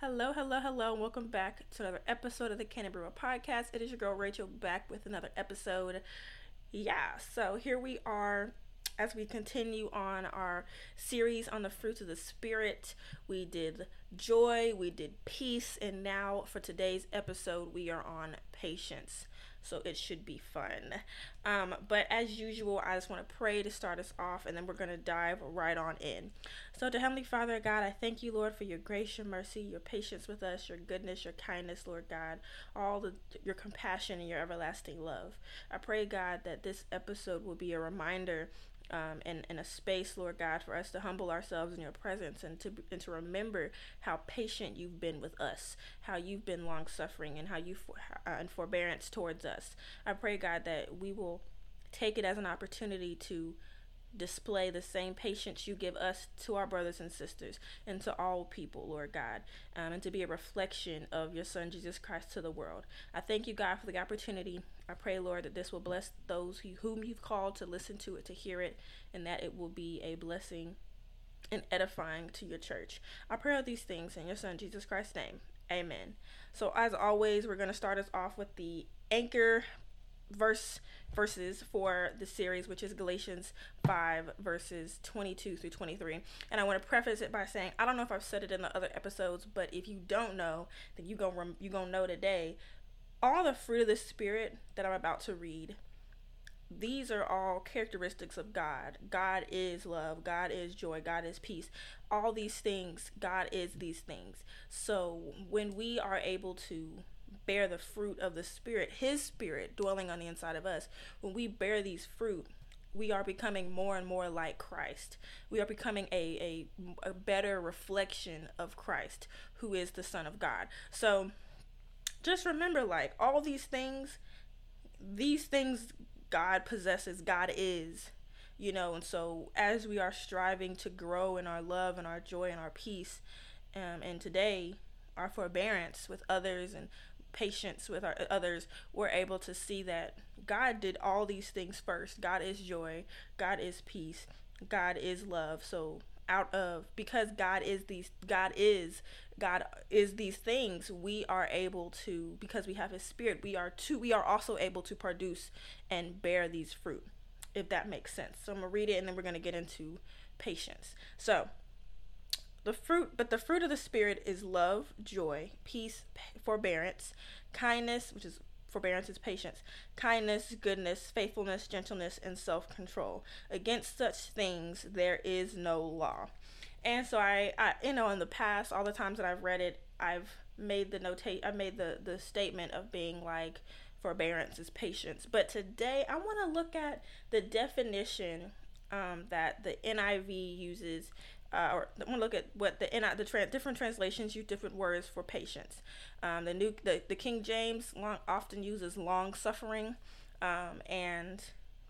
Hello, hello, hello, and welcome back to another episode of the Can I Be Real Podcast. It is your girl Rachel back with another episode. Yeah, so here we are as we continue on our series on the fruits of the Spirit. We did joy, we did peace, and now for today's episode, we are on patience so it should be fun. Um, but as usual, I just want to pray to start us off, and then we're going to dive right on in. So, to Heavenly Father God, I thank you, Lord, for your grace, your mercy, your patience with us, your goodness, your kindness, Lord God, all the your compassion and your everlasting love. I pray, God, that this episode will be a reminder um, and, and a space, Lord God, for us to humble ourselves in your presence and to and to remember how patient you've been with us, how you've been long suffering, and how you for, uh, and forbearance towards us. I pray, God, that we will take it as an opportunity to display the same patience you give us to our brothers and sisters and to all people, Lord God, um, and to be a reflection of your Son Jesus Christ to the world. I thank you, God, for the opportunity. I pray, Lord, that this will bless those who, whom you've called to listen to it, to hear it, and that it will be a blessing and edifying to your church. I pray all these things in your Son Jesus Christ's name. Amen. So, as always, we're going to start us off with the anchor verse verses for the series which is galatians 5 verses 22 through 23 and i want to preface it by saying i don't know if i've said it in the other episodes but if you don't know then you gonna rem- you gonna know today all the fruit of the spirit that i'm about to read these are all characteristics of God. God is love. God is joy. God is peace. All these things, God is these things. So when we are able to bear the fruit of the Spirit, His Spirit dwelling on the inside of us, when we bear these fruit, we are becoming more and more like Christ. We are becoming a, a, a better reflection of Christ, who is the Son of God. So just remember, like, all these things, these things God possesses, God is, you know, and so as we are striving to grow in our love and our joy and our peace, um, and today, our forbearance with others and patience with our others, we're able to see that God did all these things first. God is joy, God is peace, God is love. So out of because God is these God is God is these things, we are able to because we have his spirit, we are to we are also able to produce and bear these fruit. If that makes sense. So I'm gonna read it and then we're gonna get into patience. So the fruit, but the fruit of the Spirit is love, joy, peace, forbearance, kindness, which is forbearance is patience, kindness, goodness, faithfulness, gentleness, and self control. Against such things there is no law. And so I, I, you know, in the past, all the times that I've read it, I've made the notate, I made the the statement of being like forbearance is patience. But today I want to look at the definition um, that the NIV uses uh, or I'm gonna look at what the the tra- different translations use different words for patience. Um, the new the, the King James long, often uses long suffering, um, and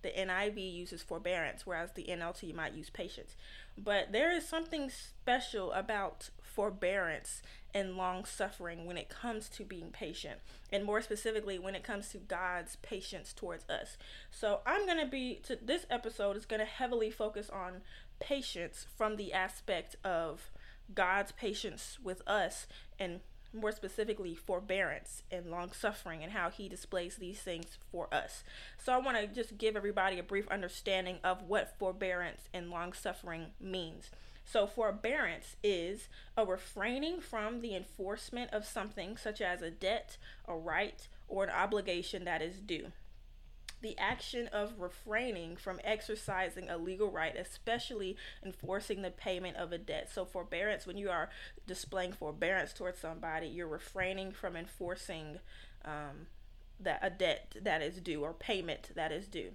the NIV uses forbearance, whereas the NLT might use patience. But there is something special about forbearance and long suffering when it comes to being patient, and more specifically when it comes to God's patience towards us. So I'm gonna be to this episode is gonna heavily focus on patience from the aspect of God's patience with us and more specifically forbearance and long suffering and how he displays these things for us. So I want to just give everybody a brief understanding of what forbearance and long suffering means. So forbearance is a refraining from the enforcement of something such as a debt, a right, or an obligation that is due the action of refraining from exercising a legal right, especially enforcing the payment of a debt. So, forbearance, when you are displaying forbearance towards somebody, you're refraining from enforcing um, that a debt that is due or payment that is due.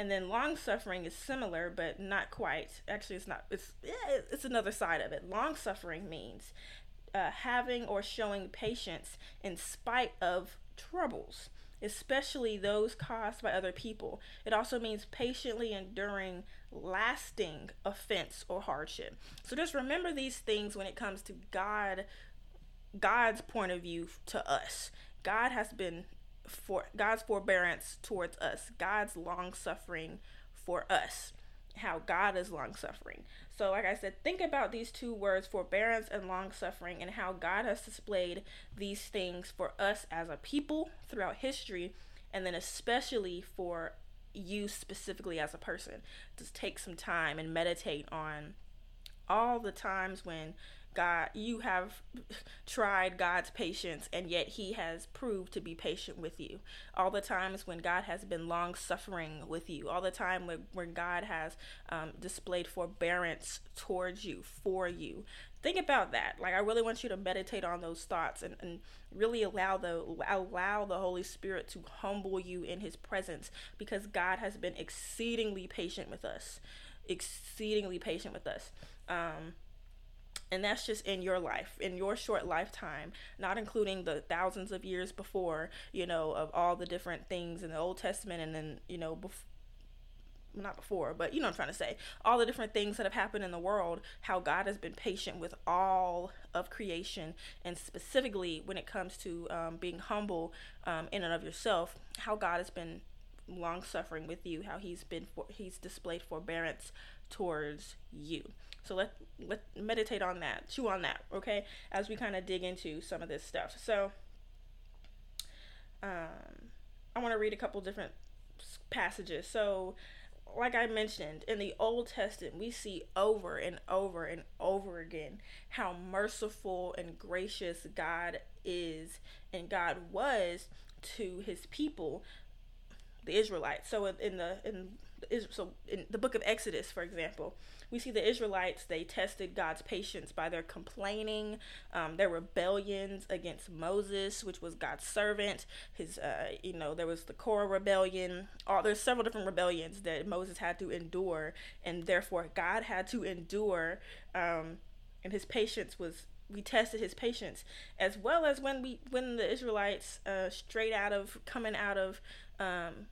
And then long suffering is similar, but not quite. Actually, it's not. It's yeah, it's another side of it. Long suffering means uh, having or showing patience in spite of troubles especially those caused by other people. It also means patiently enduring lasting offense or hardship. So just remember these things when it comes to God God's point of view to us. God has been for God's forbearance towards us, God's long suffering for us. how God is long suffering. So, like I said, think about these two words, forbearance and long suffering, and how God has displayed these things for us as a people throughout history, and then especially for you specifically as a person. Just take some time and meditate on all the times when God, you have tried God's patience, and yet He has proved to be patient with you. All the times when God has been long suffering with you, all the time when, when God has um, displayed forbearance towards you, for you. Think about that. Like I really want you to meditate on those thoughts and, and really allow the allow the Holy Spirit to humble you in His presence because God has been exceedingly patient with us, exceedingly patient with us. Um, and that's just in your life in your short lifetime not including the thousands of years before you know of all the different things in the old testament and then you know bef- not before but you know what i'm trying to say all the different things that have happened in the world how god has been patient with all of creation. And specifically when it comes to um, being humble um, in and of yourself how god has been long suffering with you how he's been for, he's displayed forbearance towards you so let let meditate on that, chew on that, okay? As we kind of dig into some of this stuff. So um, I want to read a couple different passages. So like I mentioned, in the Old Testament, we see over and over and over again how merciful and gracious God is and God was to his people, the Israelites. So in the in so in the book of Exodus, for example, we see the Israelites, they tested God's patience by their complaining, um, their rebellions against Moses, which was God's servant. His, uh, you know, there was the Korah rebellion. All there's several different rebellions that Moses had to endure, and therefore God had to endure. Um, and his patience was we tested his patience as well as when we when the israelites uh, straight out of coming out of um,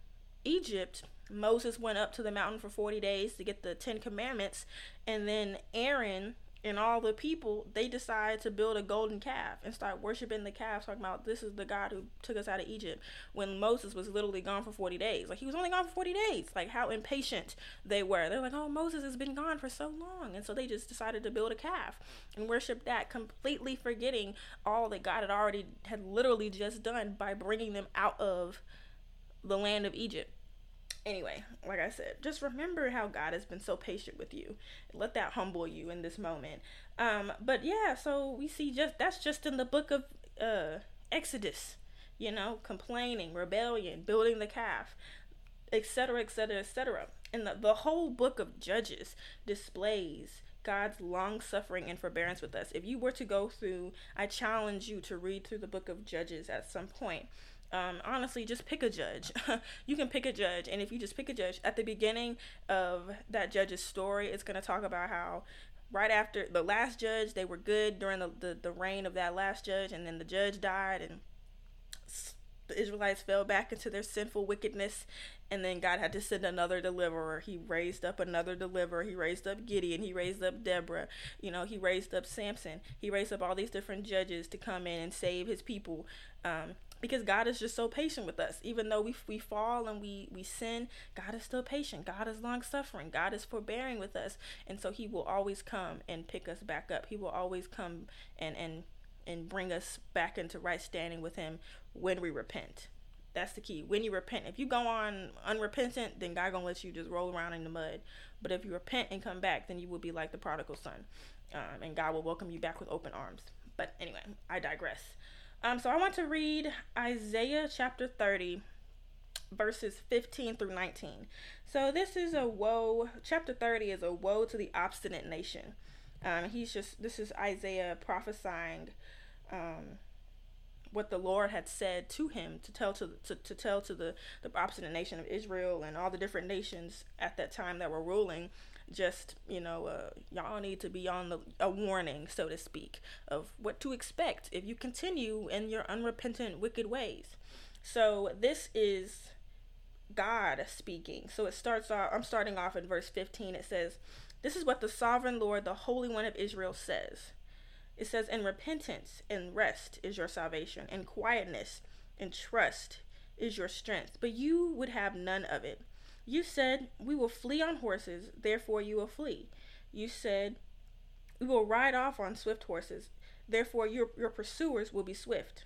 egypt Moses went up to the mountain for 40 days to get the 10 commandments and then Aaron and all the people they decided to build a golden calf and start worshiping the calf talking about this is the god who took us out of egypt when moses was literally gone for 40 days. Like he was only gone for 40 days. Like how impatient they were. They're like oh moses has been gone for so long. And so they just decided to build a calf and worship that completely forgetting all that god had already had literally just done by bringing them out of the land of egypt anyway, like I said, just remember how God has been so patient with you. Let that humble you in this moment. Um, but yeah, so we see just that's just in the book of uh, Exodus, you know, complaining, rebellion, building the calf, etc., etc., etc. And the, the whole book of Judges displays God's long suffering and forbearance with us. If you were to go through, I challenge you to read through the book of Judges at some point um, honestly, just pick a judge. you can pick a judge, and if you just pick a judge at the beginning of that judge's story, it's going to talk about how right after the last judge, they were good during the, the, the reign of that last judge, and then the judge died, and the Israelites fell back into their sinful wickedness, and then God had to send another deliverer. He raised up another deliverer. He raised up Gideon. He raised up Deborah. You know, he raised up Samson. He raised up all these different judges to come in and save his people. Um, because God is just so patient with us. Even though we we fall and we we sin, God is still patient. God is long suffering. God is forbearing with us, and so He will always come and pick us back up. He will always come and and and bring us back into right standing with Him when we repent. That's the key. When you repent, if you go on unrepentant, then God gonna let you just roll around in the mud. But if you repent and come back, then you will be like the prodigal son, um, and God will welcome you back with open arms. But anyway, I digress. Um, so I want to read Isaiah chapter 30, verses 15 through 19. So this is a woe, chapter 30 is a woe to the obstinate nation. Um, he's just, this is Isaiah prophesying um, what the Lord had said to him to tell to, to, to tell to the, the obstinate nation of Israel and all the different nations at that time that were ruling just you know uh, y'all need to be on the a warning so to speak of what to expect if you continue in your unrepentant wicked ways. So this is god speaking. So it starts off i'm starting off in verse 15 it says this is what the sovereign lord the holy one of israel says. It says in repentance and rest is your salvation and quietness and trust is your strength but you would have none of it You said, We will flee on horses, therefore you will flee. You said, We will ride off on swift horses, therefore your, your pursuers will be swift.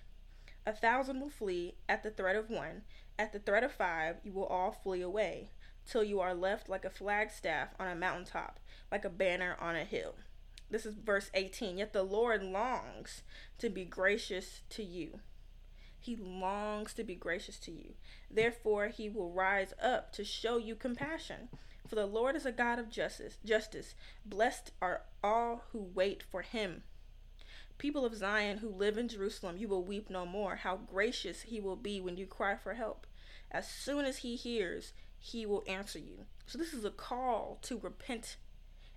A thousand will flee at the threat of one, at the threat of five, you will all flee away, till you are left like a flagstaff on a mountain top, like a banner on a hill. This is verse 18. Yet the Lord longs to be gracious to you. He longs to be gracious to you. Therefore, he will rise up to show you compassion. For the Lord is a God of justice. Justice. Blessed are all who wait for him. People of Zion who live in Jerusalem, you will weep no more. How gracious he will be when you cry for help. As soon as he hears, he will answer you. So, this is a call to repent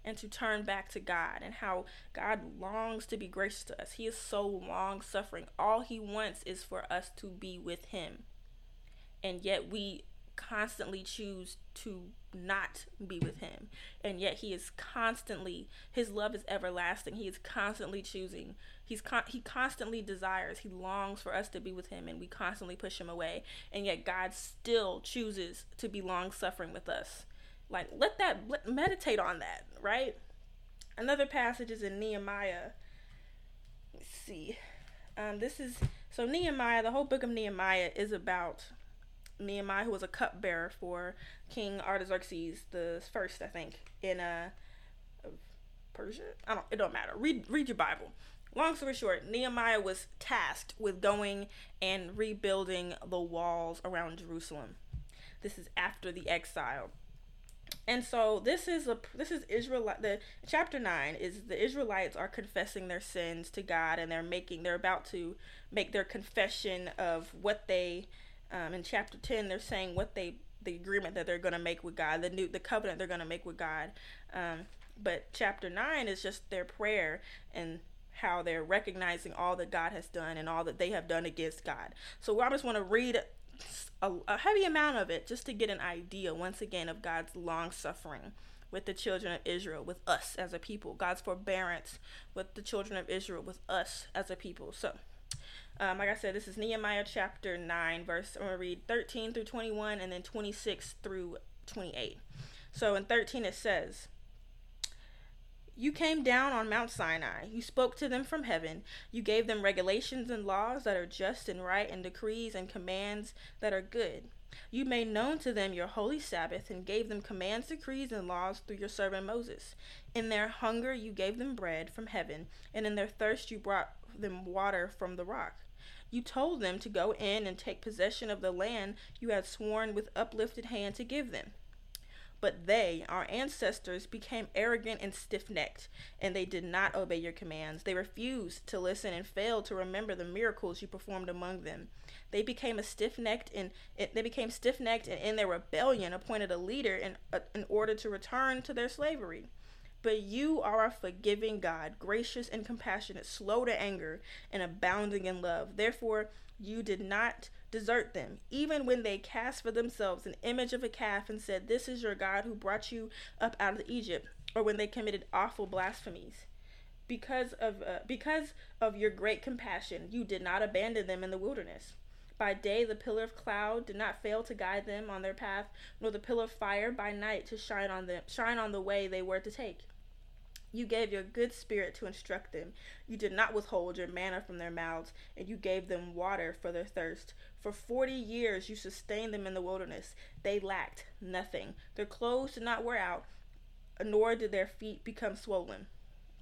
and to turn back to God and how God longs to be gracious to us. He is so long suffering. All he wants is for us to be with him. And yet we constantly choose to not be with him. And yet he is constantly his love is everlasting. He is constantly choosing. He's con- he constantly desires. He longs for us to be with him and we constantly push him away. And yet God still chooses to be long suffering with us. Like let that let, meditate on that, right? Another passage is in Nehemiah. Let's see. Um, this is so Nehemiah. The whole book of Nehemiah is about Nehemiah, who was a cupbearer for King Artaxerxes the first, I think, in uh, Persia. I don't. It don't matter. Read read your Bible. Long story short, Nehemiah was tasked with going and rebuilding the walls around Jerusalem. This is after the exile. And so this is a this is Israel the chapter 9 is the Israelites are confessing their sins to God and they're making they're about to make their confession of what they um, in chapter 10 they're saying what they the agreement that they're going to make with God the new the covenant they're going to make with God. Um, but chapter 9 is just their prayer and how they're recognizing all that God has done and all that they have done against God. So I just want to read a, a heavy amount of it just to get an idea once again of God's long suffering with the children of Israel, with us as a people, God's forbearance with the children of Israel, with us as a people. So, um, like I said, this is Nehemiah chapter 9, verse, I'm going to read 13 through 21 and then 26 through 28. So in 13 it says, you came down on Mount Sinai. You spoke to them from heaven. You gave them regulations and laws that are just and right, and decrees and commands that are good. You made known to them your holy Sabbath, and gave them commands, decrees, and laws through your servant Moses. In their hunger you gave them bread from heaven, and in their thirst you brought them water from the rock. You told them to go in and take possession of the land you had sworn with uplifted hand to give them. But they, our ancestors, became arrogant and stiff necked, and they did not obey your commands. They refused to listen and failed to remember the miracles you performed among them. They became a stiff necked and they became stiff necked and in their rebellion appointed a leader in uh, in order to return to their slavery. But you are a forgiving God, gracious and compassionate, slow to anger, and abounding in love. Therefore, you did not desert them, even when they cast for themselves an image of a calf and said, This is your God who brought you up out of Egypt, or when they committed awful blasphemies. Because of uh, because of your great compassion, you did not abandon them in the wilderness. By day the pillar of cloud did not fail to guide them on their path, nor the pillar of fire by night to shine on them shine on the way they were to take. You gave your good spirit to instruct them. You did not withhold your manna from their mouths, and you gave them water for their thirst. For forty years you sustained them in the wilderness. They lacked nothing. Their clothes did not wear out, nor did their feet become swollen.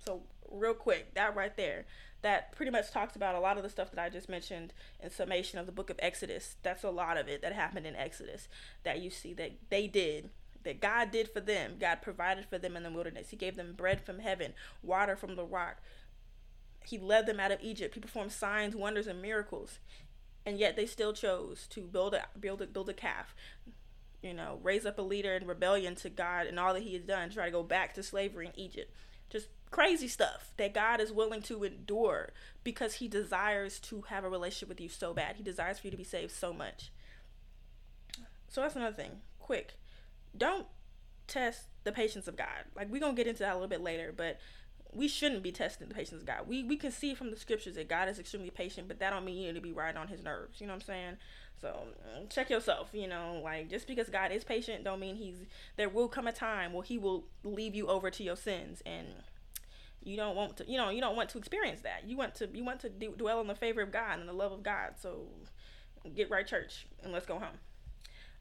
So, real quick, that right there, that pretty much talks about a lot of the stuff that I just mentioned in summation of the book of Exodus. That's a lot of it that happened in Exodus that you see that they did that God did for them. God provided for them in the wilderness. He gave them bread from heaven, water from the rock. He led them out of Egypt. He performed signs, wonders, and miracles. And yet they still chose to build a build a build a calf. You know, raise up a leader in rebellion to God and all that he has done, try to go back to slavery in Egypt. Just crazy stuff that God is willing to endure because he desires to have a relationship with you so bad. He desires for you to be saved so much. So that's another thing. Quick don't test the patience of God. Like we're gonna get into that a little bit later, but we shouldn't be testing the patience of God. We we can see from the scriptures that God is extremely patient, but that don't mean you need to be right on his nerves. You know what I'm saying? So mm, check yourself. You know, like just because God is patient, don't mean he's. There will come a time where he will leave you over to your sins, and you don't want to. You know, you don't want to experience that. You want to. You want to dwell in the favor of God and the love of God. So get right, church, and let's go home.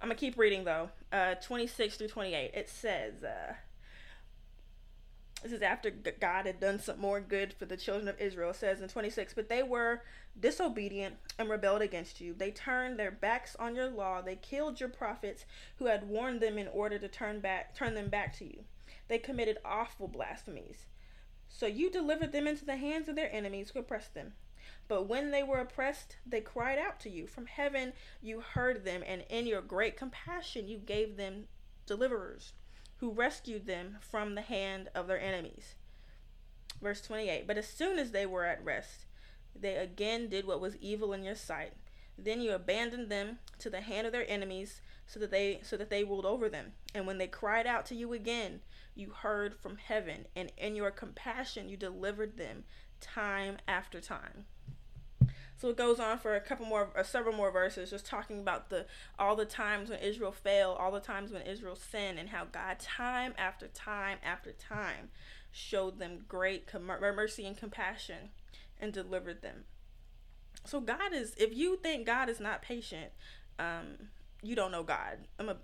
I'm gonna keep reading though. Uh, 26 through 28. It says. Uh, this is after God had done some more good for the children of Israel. It says in 26, but they were disobedient and rebelled against you. They turned their backs on your law. They killed your prophets who had warned them in order to turn back turn them back to you. They committed awful blasphemies. So you delivered them into the hands of their enemies who oppressed them. But when they were oppressed, they cried out to you. From heaven you heard them, and in your great compassion you gave them deliverers who rescued them from the hand of their enemies. Verse 28 But as soon as they were at rest, they again did what was evil in your sight. Then you abandoned them to the hand of their enemies so that they so that they ruled over them. And when they cried out to you again, you heard from heaven, and in your compassion you delivered them time after time. So it goes on for a couple more, or several more verses, just talking about the all the times when Israel failed, all the times when Israel sinned, and how God, time after time after time, showed them great mercy and compassion, and delivered them. So God is, if you think God is not patient, um, you don't know God. I'm a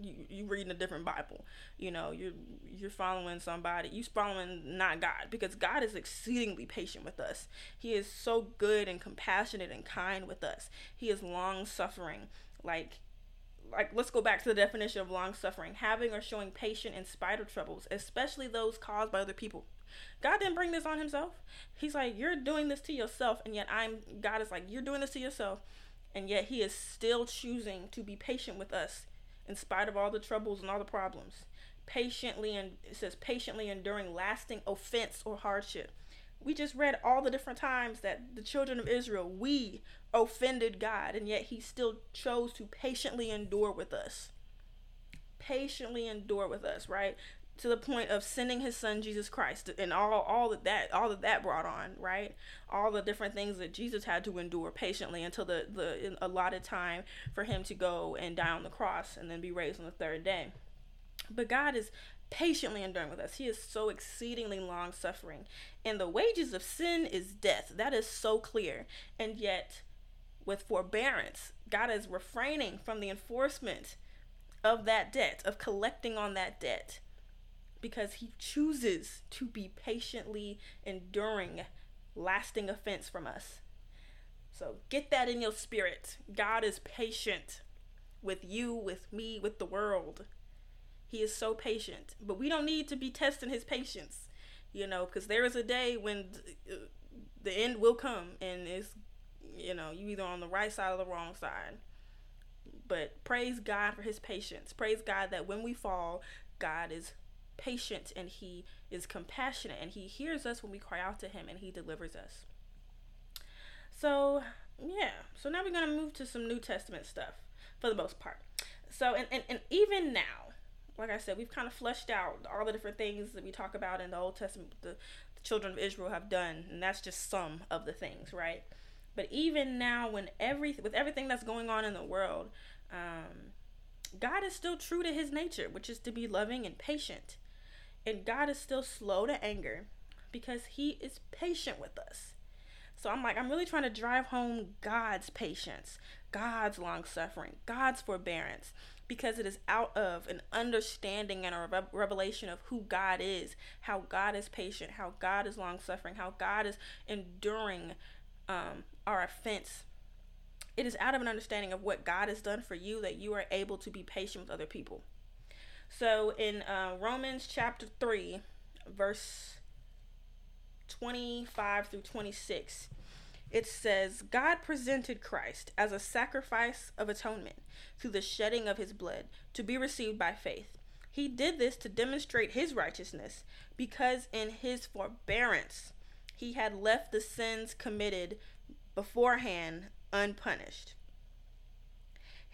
you you reading a different Bible. You know, you're you're following somebody. You're following not God because God is exceedingly patient with us. He is so good and compassionate and kind with us. He is long suffering. Like like let's go back to the definition of long suffering having or showing patience in spite of troubles especially those caused by other people god didn't bring this on himself he's like you're doing this to yourself and yet i'm god is like you're doing this to yourself and yet he is still choosing to be patient with us in spite of all the troubles and all the problems. Patiently and it says patiently enduring lasting offense or hardship. We just read all the different times that the children of Israel, we offended God, and yet He still chose to patiently endure with us. Patiently endure with us, right? To the point of sending his son Jesus Christ and all all that that all that that brought on, right? All the different things that Jesus had to endure patiently until the the allotted time for him to go and die on the cross and then be raised on the third day. But God is patiently enduring with us. He is so exceedingly long suffering. And the wages of sin is death. That is so clear. And yet with forbearance, God is refraining from the enforcement of that debt, of collecting on that debt because he chooses to be patiently enduring lasting offense from us. So get that in your spirit. God is patient with you, with me, with the world. He is so patient. But we don't need to be testing his patience, you know, because there is a day when uh, the end will come and it's, you know, you either on the right side or the wrong side. But praise God for his patience. Praise God that when we fall, God is patient and he is compassionate and he hears us when we cry out to him and he delivers us. So, yeah. So now we're going to move to some New Testament stuff for the most part. So, and, and, and even now, like I said, we've kind of fleshed out all the different things that we talk about in the Old Testament, the, the children of Israel have done, and that's just some of the things, right? But even now, when every with everything that's going on in the world, um, God is still true to His nature, which is to be loving and patient. And God is still slow to anger because He is patient with us. So I'm like, I'm really trying to drive home God's patience, God's long suffering, God's forbearance, because it is out of an understanding and a revelation of who God is, how God is patient, how God is long suffering, how God is enduring um, our offense. It is out of an understanding of what God has done for you that you are able to be patient with other people. So in uh, Romans chapter 3, verse 25 through 26, it says, God presented Christ as a sacrifice of atonement through the shedding of his blood to be received by faith. He did this to demonstrate his righteousness because in his forbearance he had left the sins committed beforehand unpunished.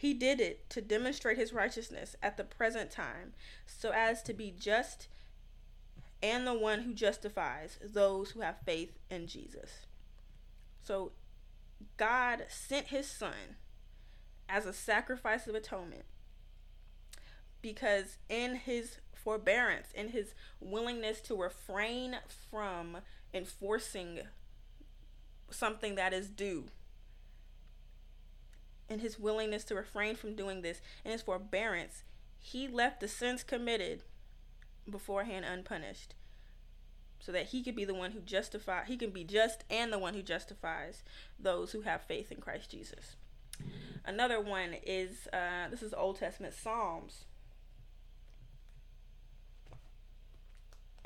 He did it to demonstrate his righteousness at the present time, so as to be just and the one who justifies those who have faith in Jesus. So God sent his son as a sacrifice of atonement because in his forbearance, in his willingness to refrain from enforcing something that is due, in his willingness to refrain from doing this, in his forbearance, he left the sins committed beforehand unpunished so that he could be the one who justify he can be just and the one who justifies those who have faith in Christ Jesus. Another one is uh, this is Old Testament Psalms.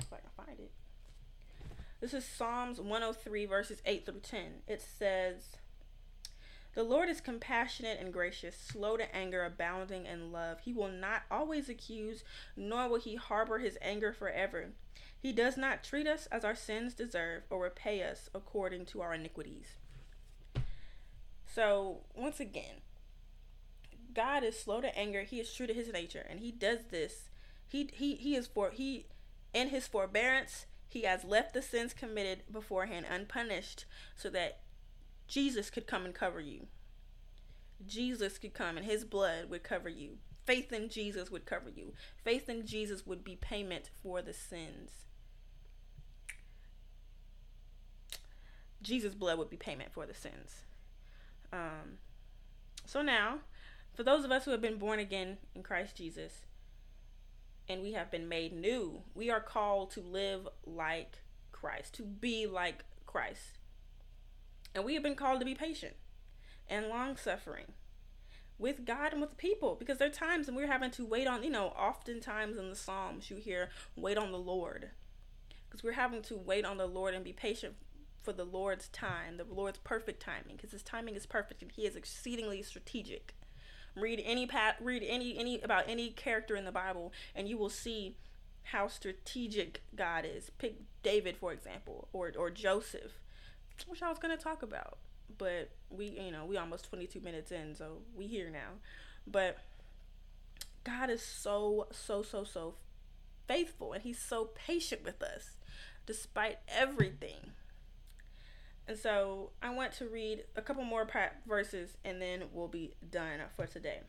If I can find it. This is Psalms 103 verses 8 through 10. It says the Lord is compassionate and gracious, slow to anger, abounding in love. He will not always accuse, nor will he harbor his anger forever. He does not treat us as our sins deserve or repay us according to our iniquities. So, once again, God is slow to anger. He is true to his nature, and he does this. He he he is for he in his forbearance, he has left the sins committed beforehand unpunished so that Jesus could come and cover you. Jesus could come and his blood would cover you. Faith in Jesus would cover you. Faith in Jesus would be payment for the sins. Jesus' blood would be payment for the sins. Um, so now, for those of us who have been born again in Christ Jesus and we have been made new, we are called to live like Christ, to be like Christ. And we have been called to be patient and long suffering with God and with people because there are times and we're having to wait on, you know, oftentimes in the Psalms you hear, wait on the Lord. Because we're having to wait on the Lord and be patient for the Lord's time, the Lord's perfect timing, because his timing is perfect and he is exceedingly strategic. Read any pat read any any about any character in the Bible and you will see how strategic God is. Pick David for example, or or Joseph which I was gonna talk about, but we, you know, we almost 22 minutes in, so we here now. But God is so, so, so, so faithful, and He's so patient with us, despite everything. And so I want to read a couple more verses, and then we'll be done for today.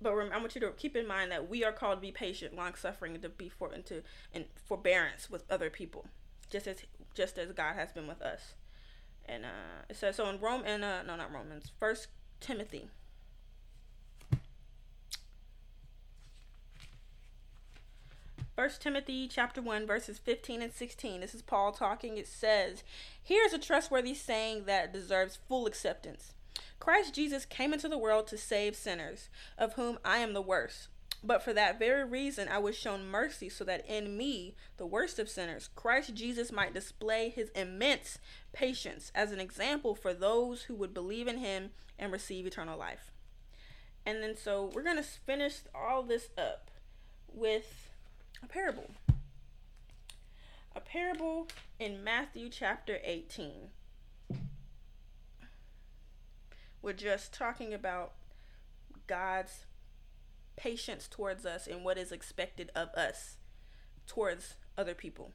But I want you to keep in mind that we are called to be patient, long suffering, and to be for and to and forbearance with other people, just as just as God has been with us. And uh, it says so in Rome and uh, no, not Romans, First Timothy. First Timothy chapter 1 verses 15 and 16. This is Paul talking. It says, "Here's a trustworthy saying that deserves full acceptance. Christ Jesus came into the world to save sinners, of whom I am the worst. But for that very reason, I was shown mercy so that in me, the worst of sinners, Christ Jesus might display his immense patience as an example for those who would believe in him and receive eternal life. And then, so we're going to finish all this up with a parable. A parable in Matthew chapter 18. We're just talking about God's patience towards us and what is expected of us towards other people.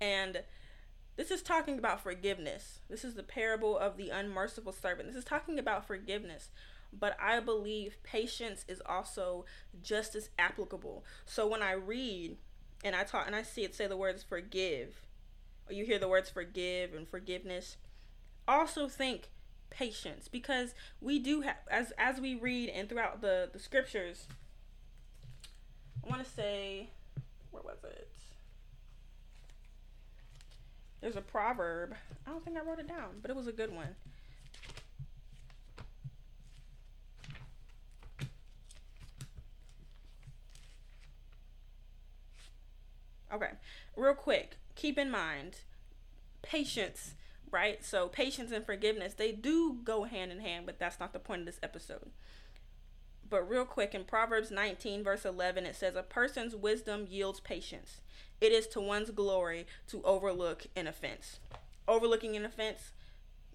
And this is talking about forgiveness. This is the parable of the unmerciful servant. This is talking about forgiveness. But I believe patience is also just as applicable. So when I read and I talk and I see it say the words forgive, or you hear the words forgive and forgiveness, also think patience because we do have as as we read and throughout the the scriptures i want to say where was it? There's a proverb i don't think i wrote it down but it was a good one. Okay real quick keep in mind patience right? So patience and forgiveness, they do go hand in hand, but that's not the point of this episode. But real quick, in Proverbs 19, verse 11, it says, A person's wisdom yields patience. It is to one's glory to overlook an offense. Overlooking an offense,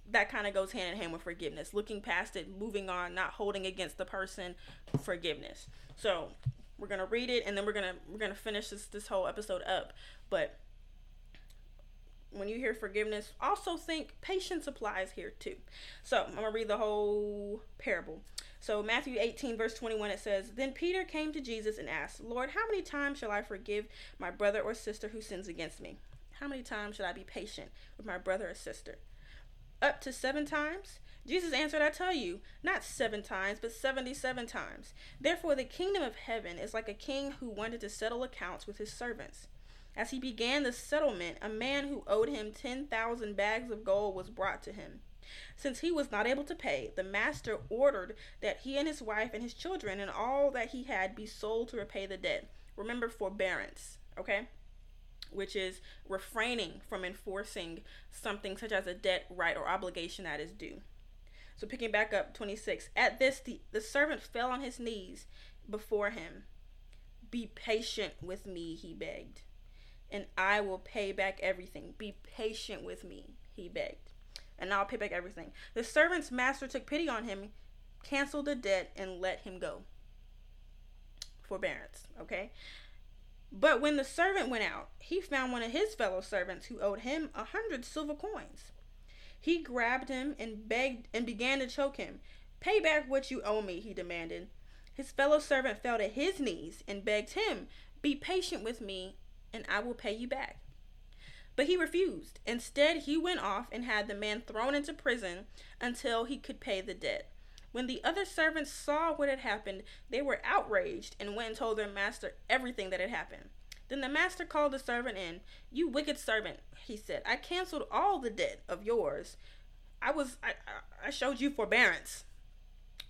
that kind of goes hand in hand with forgiveness. Looking past it, moving on, not holding against the person, forgiveness. So, We're gonna read it and then we're gonna we're gonna finish this this whole episode up. But when you hear forgiveness, also think patience applies here too. So I'm gonna read the whole parable. So Matthew 18 verse 21 it says, Then Peter came to Jesus and asked, Lord, how many times shall I forgive my brother or sister who sins against me? How many times should I be patient with my brother or sister? Up to seven times? Jesus answered, I tell you, not seven times, but seventy seven times. Therefore, the kingdom of heaven is like a king who wanted to settle accounts with his servants. As he began the settlement, a man who owed him 10,000 bags of gold was brought to him. Since he was not able to pay, the master ordered that he and his wife and his children and all that he had be sold to repay the debt. Remember forbearance, okay? Which is refraining from enforcing something such as a debt, right, or obligation that is due. So picking back up 26. At this, the, the servant fell on his knees before him. Be patient with me, he begged, and I will pay back everything. Be patient with me, he begged, and I'll pay back everything. The servant's master took pity on him, canceled the debt, and let him go. Forbearance, okay? But when the servant went out, he found one of his fellow servants who owed him a hundred silver coins. He grabbed him and begged and began to choke him. Pay back what you owe me, he demanded. His fellow servant fell to his knees and begged him, Be patient with me, and I will pay you back. But he refused. Instead, he went off and had the man thrown into prison until he could pay the debt. When the other servants saw what had happened, they were outraged and went and told their master everything that had happened. Then the master called the servant in. You wicked servant, he said. I canceled all the debt of yours. I was I, I showed you forbearance.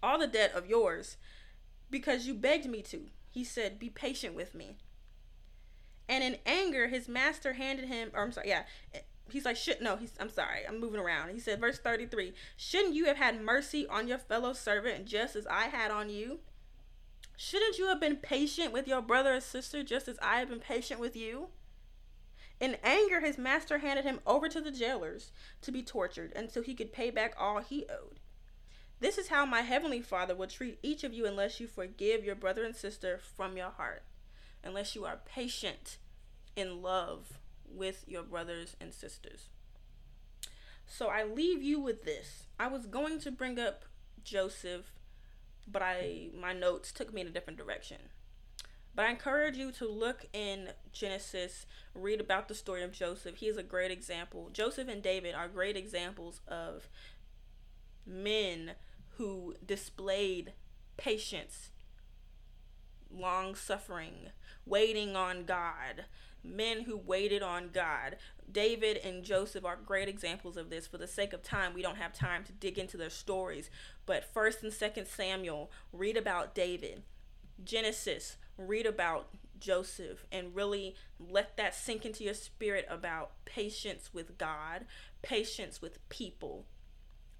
All the debt of yours because you begged me to. He said, Be patient with me. And in anger, his master handed him, or I'm sorry, yeah, he's like, shit, no, he's, I'm sorry, I'm moving around. He said, verse 33, shouldn't you have had mercy on your fellow servant just as I had on you? Shouldn't you have been patient with your brother or sister just as I have been patient with you? In anger, his master handed him over to the jailers to be tortured until he could pay back all he owed. This is how my heavenly Father will treat each of you unless you forgive your brother and sister from your heart, unless you are patient in love with your brothers and sisters. So I leave you with this. I was going to bring up Joseph, but I my notes took me in a different direction. But I encourage you to look in Genesis, read about the story of Joseph. He is a great example. Joseph and David are great examples of men who displayed patience, long suffering, waiting on God, men who waited on God. David and Joseph are great examples of this. For the sake of time, we don't have time to dig into their stories. But 1st and 2nd Samuel, read about David. Genesis, read about Joseph and really let that sink into your spirit about patience with God, patience with people,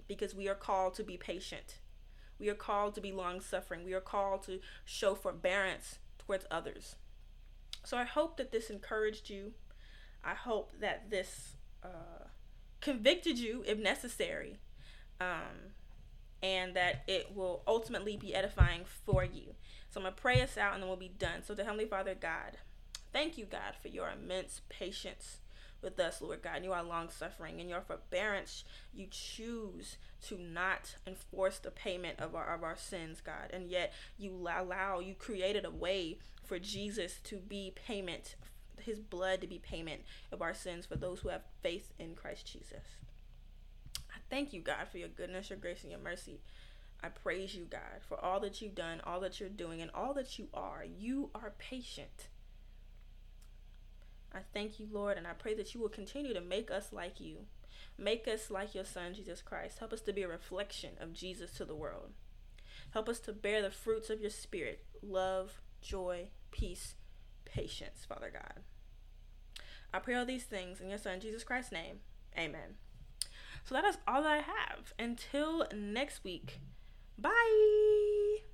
because we are called to be patient. We are called to be long suffering. We are called to show forbearance towards others. So I hope that this encouraged you. I hope that this uh, convicted you if necessary. Um, and that it will ultimately be edifying for you. So I'm going to pray us out and then we'll be done. So, the Heavenly Father, God, thank you, God, for your immense patience with us, Lord God. And you are long suffering. In your forbearance, you choose to not enforce the payment of our, of our sins, God. And yet, you allow, you created a way for Jesus to be payment, his blood to be payment of our sins for those who have faith in Christ Jesus. I thank you, God, for your goodness, your grace, and your mercy. I praise you, God, for all that you've done, all that you're doing, and all that you are. You are patient. I thank you, Lord, and I pray that you will continue to make us like you. Make us like your Son, Jesus Christ. Help us to be a reflection of Jesus to the world. Help us to bear the fruits of your Spirit love, joy, peace, patience, Father God. I pray all these things in your Son, Jesus Christ's name. Amen. So that is all that I have. Until next week, bye.